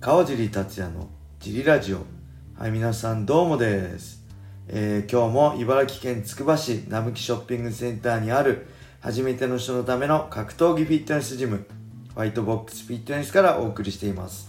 川尻達也のジリラジオ。はい皆さんどうもです、えー今日も茨城県つくば市並木ショッピングセンターにある初めての人のための格闘技フィットネスジムファイトボックスフィットネスからお送りしています、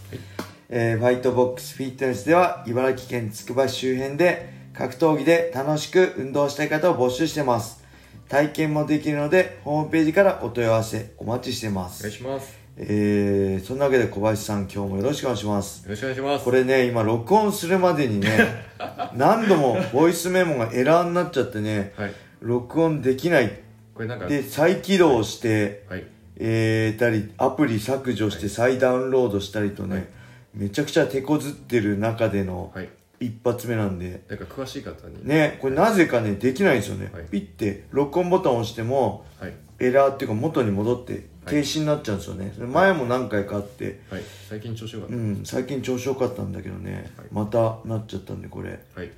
えーファイトボックスフィットネスでは茨城県つくば市周辺で格闘技で楽しく運動したい方を募集してます。体験もできるのでホームページからお問い合わせお待ちしてます。お願いします。えー、そんなわけで小林さん今日もよろしくお願いしますよろしくお願いします。これね今録音するまでにね 何度もボイスメモがエラーになっちゃってねはい。録音できないこれなんか、で再起動してはい。えー、たりアプリ削除して再ダウンロードしたりとね、はいめちゃくちゃ手こずってる中でのはい。一発目なんでなんか詳しい方に。ねこれなぜかねできないんですよね、はいピッて録音ボタンを押してもはい。エラーっていうか元に戻って停止になっちゃうんですよね、それ前も何回かあって。はい。最近調子よかった。うん。最近調子良かったんだけどね、はい。またなっちゃったんでこれ。はい。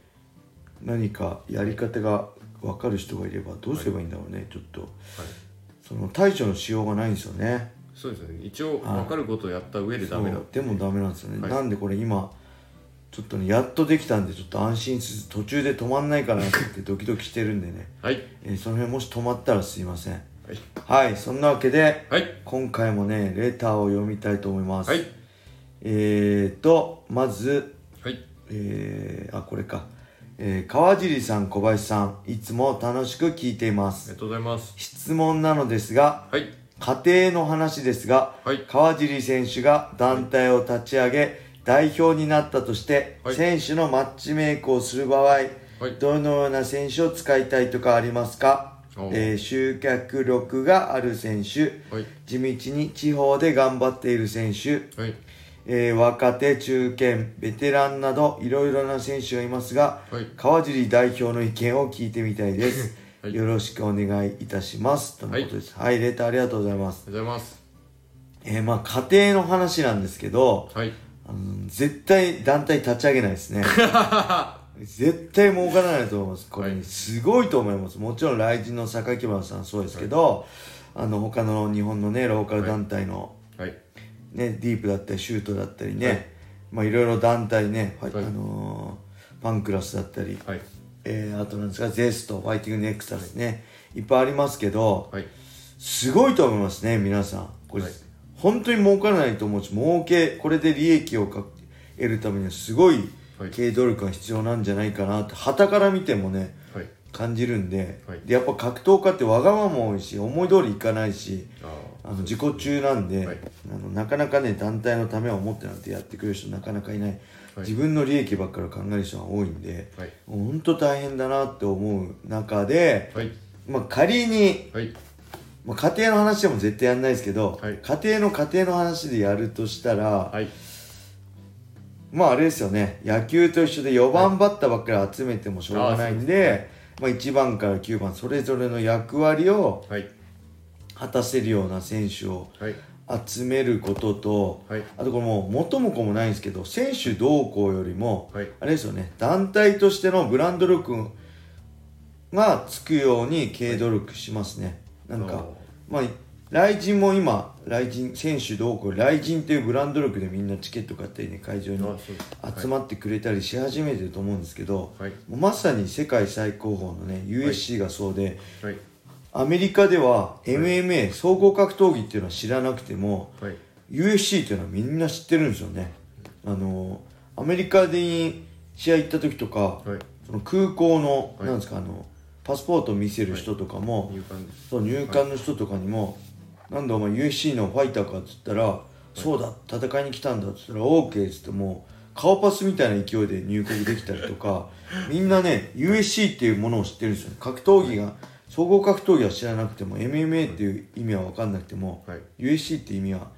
何かやり方が分かる人がいればどうすればいいんだろうね、ちょっと。はい。その対処のしようがないんですよね。そうですよね。一応、分かることをやった上でダメだ。でもダメなんですよね、はい。なんでこれ今ちょっとねやっとできたんでちょっと安心せず途中で止まんないかなってドキドキしてるんでね、はい。えーその辺もし止まったらすいませんはい。はいそんなわけではい。今回もねレターを読みたいと思います、はい。えーとまずはい。えー、あこれか、えー、川尻さん小林さんいつも楽しく聞いていますありがとうございます。質問なのですがはい。家庭の話ですが、はい川尻選手が団体を立ち上げ代表になったとして、はい選手のマッチメイクをする場合、はいどのような選手を使いたいとかありますか？お、えー集客力がある選手。はい。地道に地方で頑張っている選手、はい。えー若手中堅ベテランなどいろいろな選手がいますが、はい。川尻代表の意見を聞いてみたいです、はい。よろしくお願いいたします。とのことです。はい、レターありがとうございます。ありがとうございます。えー、まあ家庭の話なんですけど、はい。あの絶対団体立ち上げないですね 絶対儲からないと思います。これ、はいすごいと思います。もちろん雷神の榊原さんそうですけど、あの他の日本のねローカル団体の、はい。ね、ディープだったりシュートだったりね、はい。まあいろいろ団体ね、はい。あのーパンクラスだったり、はい。えーあとなんですかゼストファイティングネクサスですね、い、っぱいありますけど、はい。すごいと思いますね皆さん。これ、はい。本当に儲からないと思うし儲けこれで利益をか得るためにはすごいはい経営努力が必要なんじゃないかなって傍から見てもねはい。感じるんで,、はいでやっぱ格闘家ってわがまま多いし思い通りいかないしああの自己中なんで、はいあのなかなかね団体のためを思ってなんてやってくれる人なかなかいない、はい自分の利益ばっかり考える人が多いんで、はいもう本当大変だなって思う中で。まあ、仮にはい。まあ、家庭の話でも絶対やんないですけど、はい家庭の家庭の話でやるとしたら、はい。まああれですよね。野球と一緒で4番バッターばっかり集めてもしょうがないんで,、まあ、1番から9番それぞれの役割をはい。果たせるような選手をはい。集めることと、はい。あとこれもう元も子もないんですけど選手動向よりも、はい。あれですよね。団体としてのブランド力がつくように経営努力しますね、なんかまあ雷神も今雷神選手同行雷神っていうブランド力でみんなチケット買ったりね会場に集まってくれたりし始めてると思うんですけど、はいもうまさに世界最高峰のね USC がそうで、はい。アメリカでは MMA、総合格闘技っていうのは知らなくてもはい。USC っていうのはみんな知ってるんですよねあのアメリカで試合行った時とか、はい。その空港の、はいなんですかあのパスポートを見せる人とかも、入館です。そう入管の人とかにも「なんだお前 USC のファイターか」っつったら「そうだ戦いに来たんだ」っつったら「OK」っつってもう顔パスみたいな勢いで入国できたりとか みんなね USC っていうものを知ってるんですよ。格闘技が総合格闘技は知らなくても MMA っていう意味は分かんなくても、はい。USC って意味は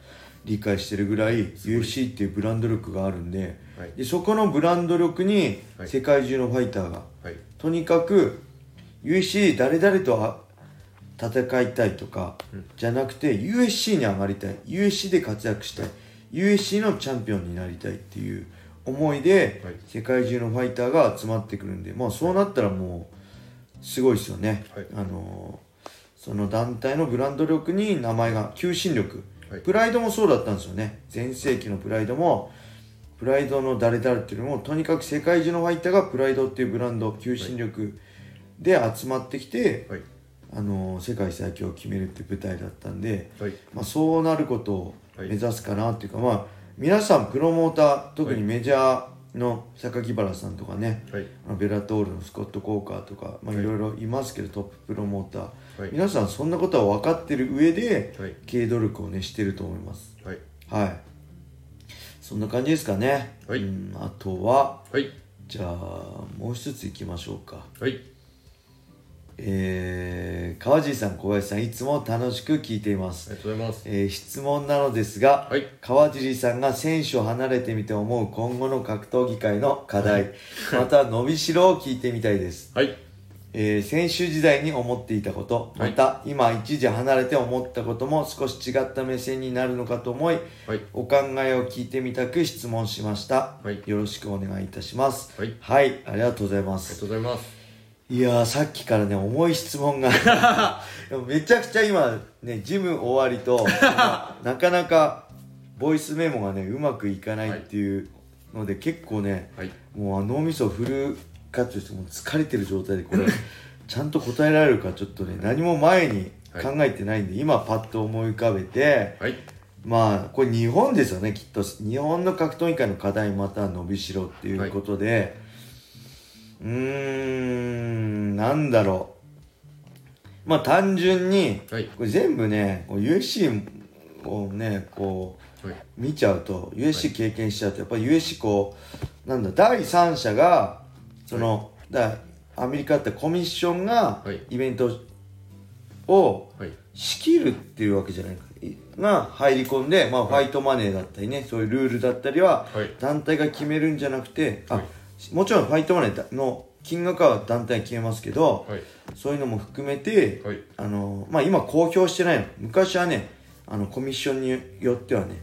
理解してるぐらい USC っていうブランド力があるんで,、はい。でそこのブランド力にはい。世界中のファイターがはい。とにかく USC 誰々とあ戦いたいとか、じゃなくて USC に上がりたい。USC で活躍したい。USC のチャンピオンになりたいっていう思いで、はい。世界中のファイターが集まってくるんでまあそうなったらもうすごいですよね、はい。あのーその団体のブランド力に名前が求心力、はい。プライドもそうだったんですよね。全盛期のプライドもプライドの誰々っていうのもとにかく世界中のファイターがプライドっていうブランド求心力で集まってきて、はいあの世界最強を決めるって舞台だったんで、はい。まあ、そうなることを目指すかなっていうか、まあ皆さんプロモーター特にメジャーの榊原さんとかね、はい。あのベラトールのスコット・コーカーとか、まあ、はい。いろいろいますけど、トッププロモーター、はい。皆さんそんなことは分かってる上で、はい。経営努力をねしてると思います。はい。はい。そんな感じですかね、はい。うん、あとははい。じゃあもう一ついきましょうか。はいえー、川尻さん小林さんいつも楽しく聞いています。ありがとうございます。えー質問なのですが、はい。川尻さんが選手を離れてみて思う今後の格闘技界の課題、また伸びしろを聞いてみたいです、はい。えー選手時代に思っていたことまた、今一時離れて思ったことも少し違った目線になるのかと思いはい。お考えを聞いてみたく質問しました、はい。よろしくお願いいたします。はい。ありがとうございまありすがとうございますいやーさっきからね重い質問が。めちゃくちゃ今ねジム終わりと なかなかボイスメモがねうまくいかないっていうので、結構ねはい。もう脳みそフル活用してもう疲れてる状態でこれ ちゃんと答えられるかちょっとね何も前に考えてないんで、今パッと思い浮かべてはい。まあこれ日本ですよねきっと。日本の格闘技界の課題または伸びしろっていうことで、うーんなんだろう。まあ単純にはい。これ全部ねこう UFC をねこうはい。見ちゃうと USC 経験しちゃうとやっぱり USC こうなんだ第三者がその、だアメリカってコミッションがはい。イベントをはい。仕切るっていうわけじゃないか。いが入り込んで、まあ、ファイトマネーだったりねそういうルールだったりははい。団体が決めるんじゃなくて、あはいもちろんファイトマネーの金額は団体が決めますけど、はい。そういうのも含めて、はい。あのまあ、今公表してないの。昔はねあのコミッションによってはね、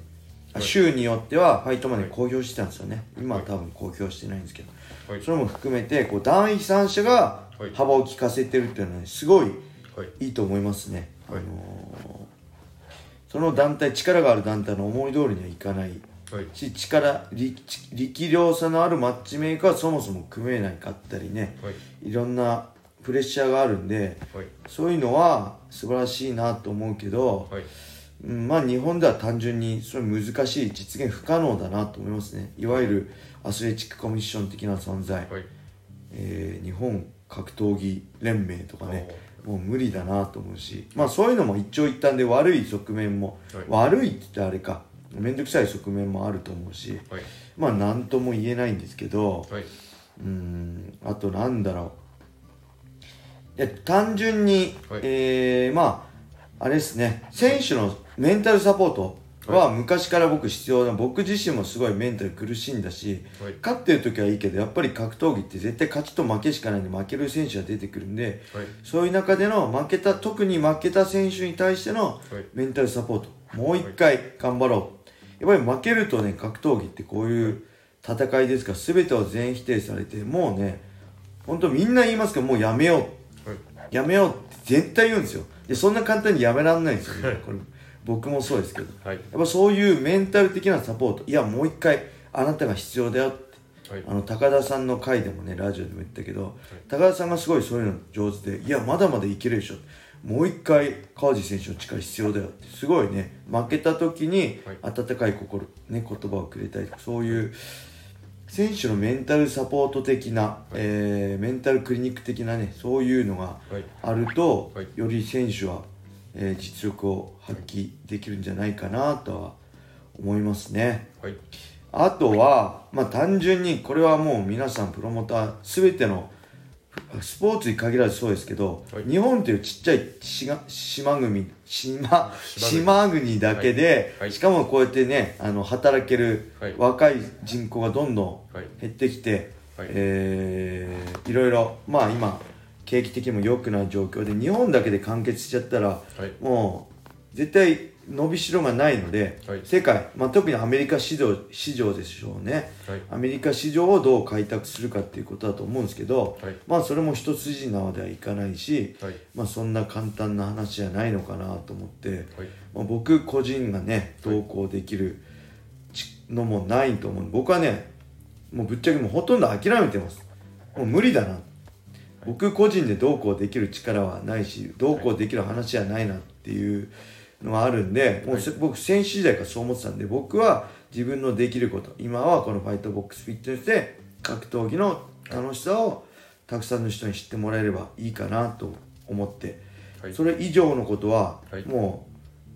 あはい。州によってはファイトマネーはい。公表してたんですよね、今ははい。多分公表してないんですけど、はい。それも含めてこう第三者がはい。幅を利かせてるっていうのはねすごいはい。いいと思いますね、はい。あのーその団体力がある団体の思い通りにはいかないし力力力量差のあるマッチメーカーはそもそも組めないかったりね。はい。いろんなプレッシャーがあるんではい。そういうのは素晴らしいなと思うけど、はい。うんまあ日本では単純にそれ難しい実現不可能だなと思いますね。いわゆるアスレチックコミッション的な存在、はい。えー日本格闘技連盟とかねもう無理だなと思うし。まあそういうのも一長一短で悪い側面も、はい。悪いって言ったらあれか面倒くさい側面もあると思うしはい。まあ何とも言えないんですけどはい。うんあとなんだろう。いや単純に、はい。えーまああれですね。選手のメンタルサポートは昔から僕必要な僕自身もすごいメンタル苦しいんだしはい。勝ってる時はいいけどやっぱり格闘技って絶対勝ちと負けしかないんで負ける選手が出てくるんではい。そういう中での負けた特に負けた選手に対してのはい。メンタルサポート。もう一回頑張ろうやっぱり負けるとね格闘技ってこういう戦いですから全てを全否定されてもうね本当みんな言いますけどもうやめよう。はい。やめようって絶対言うんですよ。でそんな簡単にやめらんないんですよ、はい。これ。僕もそうですけど。はい。やっぱそういうメンタル的なサポート。いやもう一回あなたが必要だよって。はい。あの高田さんの回でもねラジオでも言ったけど、高田さんがすごいそういうの上手でいやまだまだいけるでしょもう一回川地選手の力必要だよって。すごいね。負けた時にはい。温かい心、ね、言葉をくれたりとかそういう選手のメンタルサポート的な、えーメンタルクリニック的なねそういうのがはい。あると、はい。より選手は、えー実力を発揮できるんじゃないかなとは思いますね。はい。あとは、まあ単純にこれはもう皆さんプロモーター全てのスポーツに限らずそうですけど、はい。日本というちっちゃいしが島国島島島国だけで、はい。はい。しかもこうやってねあの働けるはい。若い人口がどんどはい。ん減ってきて、はい。えーいろいろまあ今景気的にも良くない状況で日本だけで完結しちゃったらはい。もう絶対伸びしろがないので、はい。世界、まあ、特にアメリカ市場市場でしょうね。はい。アメリカ市場をどう開拓するかっていうことだと思うんですけど、はい。まあそれも一筋縄ではいかないし、はい。まあそんな簡単な話じゃないのかなと思って、はい。まあ、僕個人がね同行できるちのもないと思う。僕はねもうぶっちゃけもうほとんど諦めてます。もう無理だな。僕個人でどうこうできる力はないしどうこうできる話じゃないなっていうのはあるんでもう、はい、僕選手時代からそう思ってたんで僕は自分のできること今はこのファイトボックスフィットネスで格闘技の楽しさをたくさんの人に知ってもらえればいいかなと思って、はい、それ以上のことはもう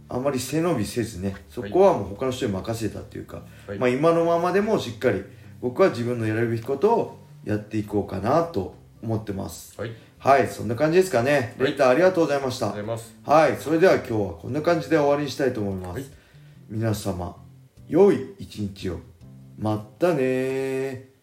あまり背伸びせずねそこはもう他の人に任せたっていうか、はい、まあ、今のままでもしっかり僕は自分のやるべきことをやっていこうかなと思ってます。はい。はい、そんな感じですかね。レターありがとうございました。はい、それでは今日はこんな感じで終わりにしたいと思います。はい、皆様、良い一日を。まったね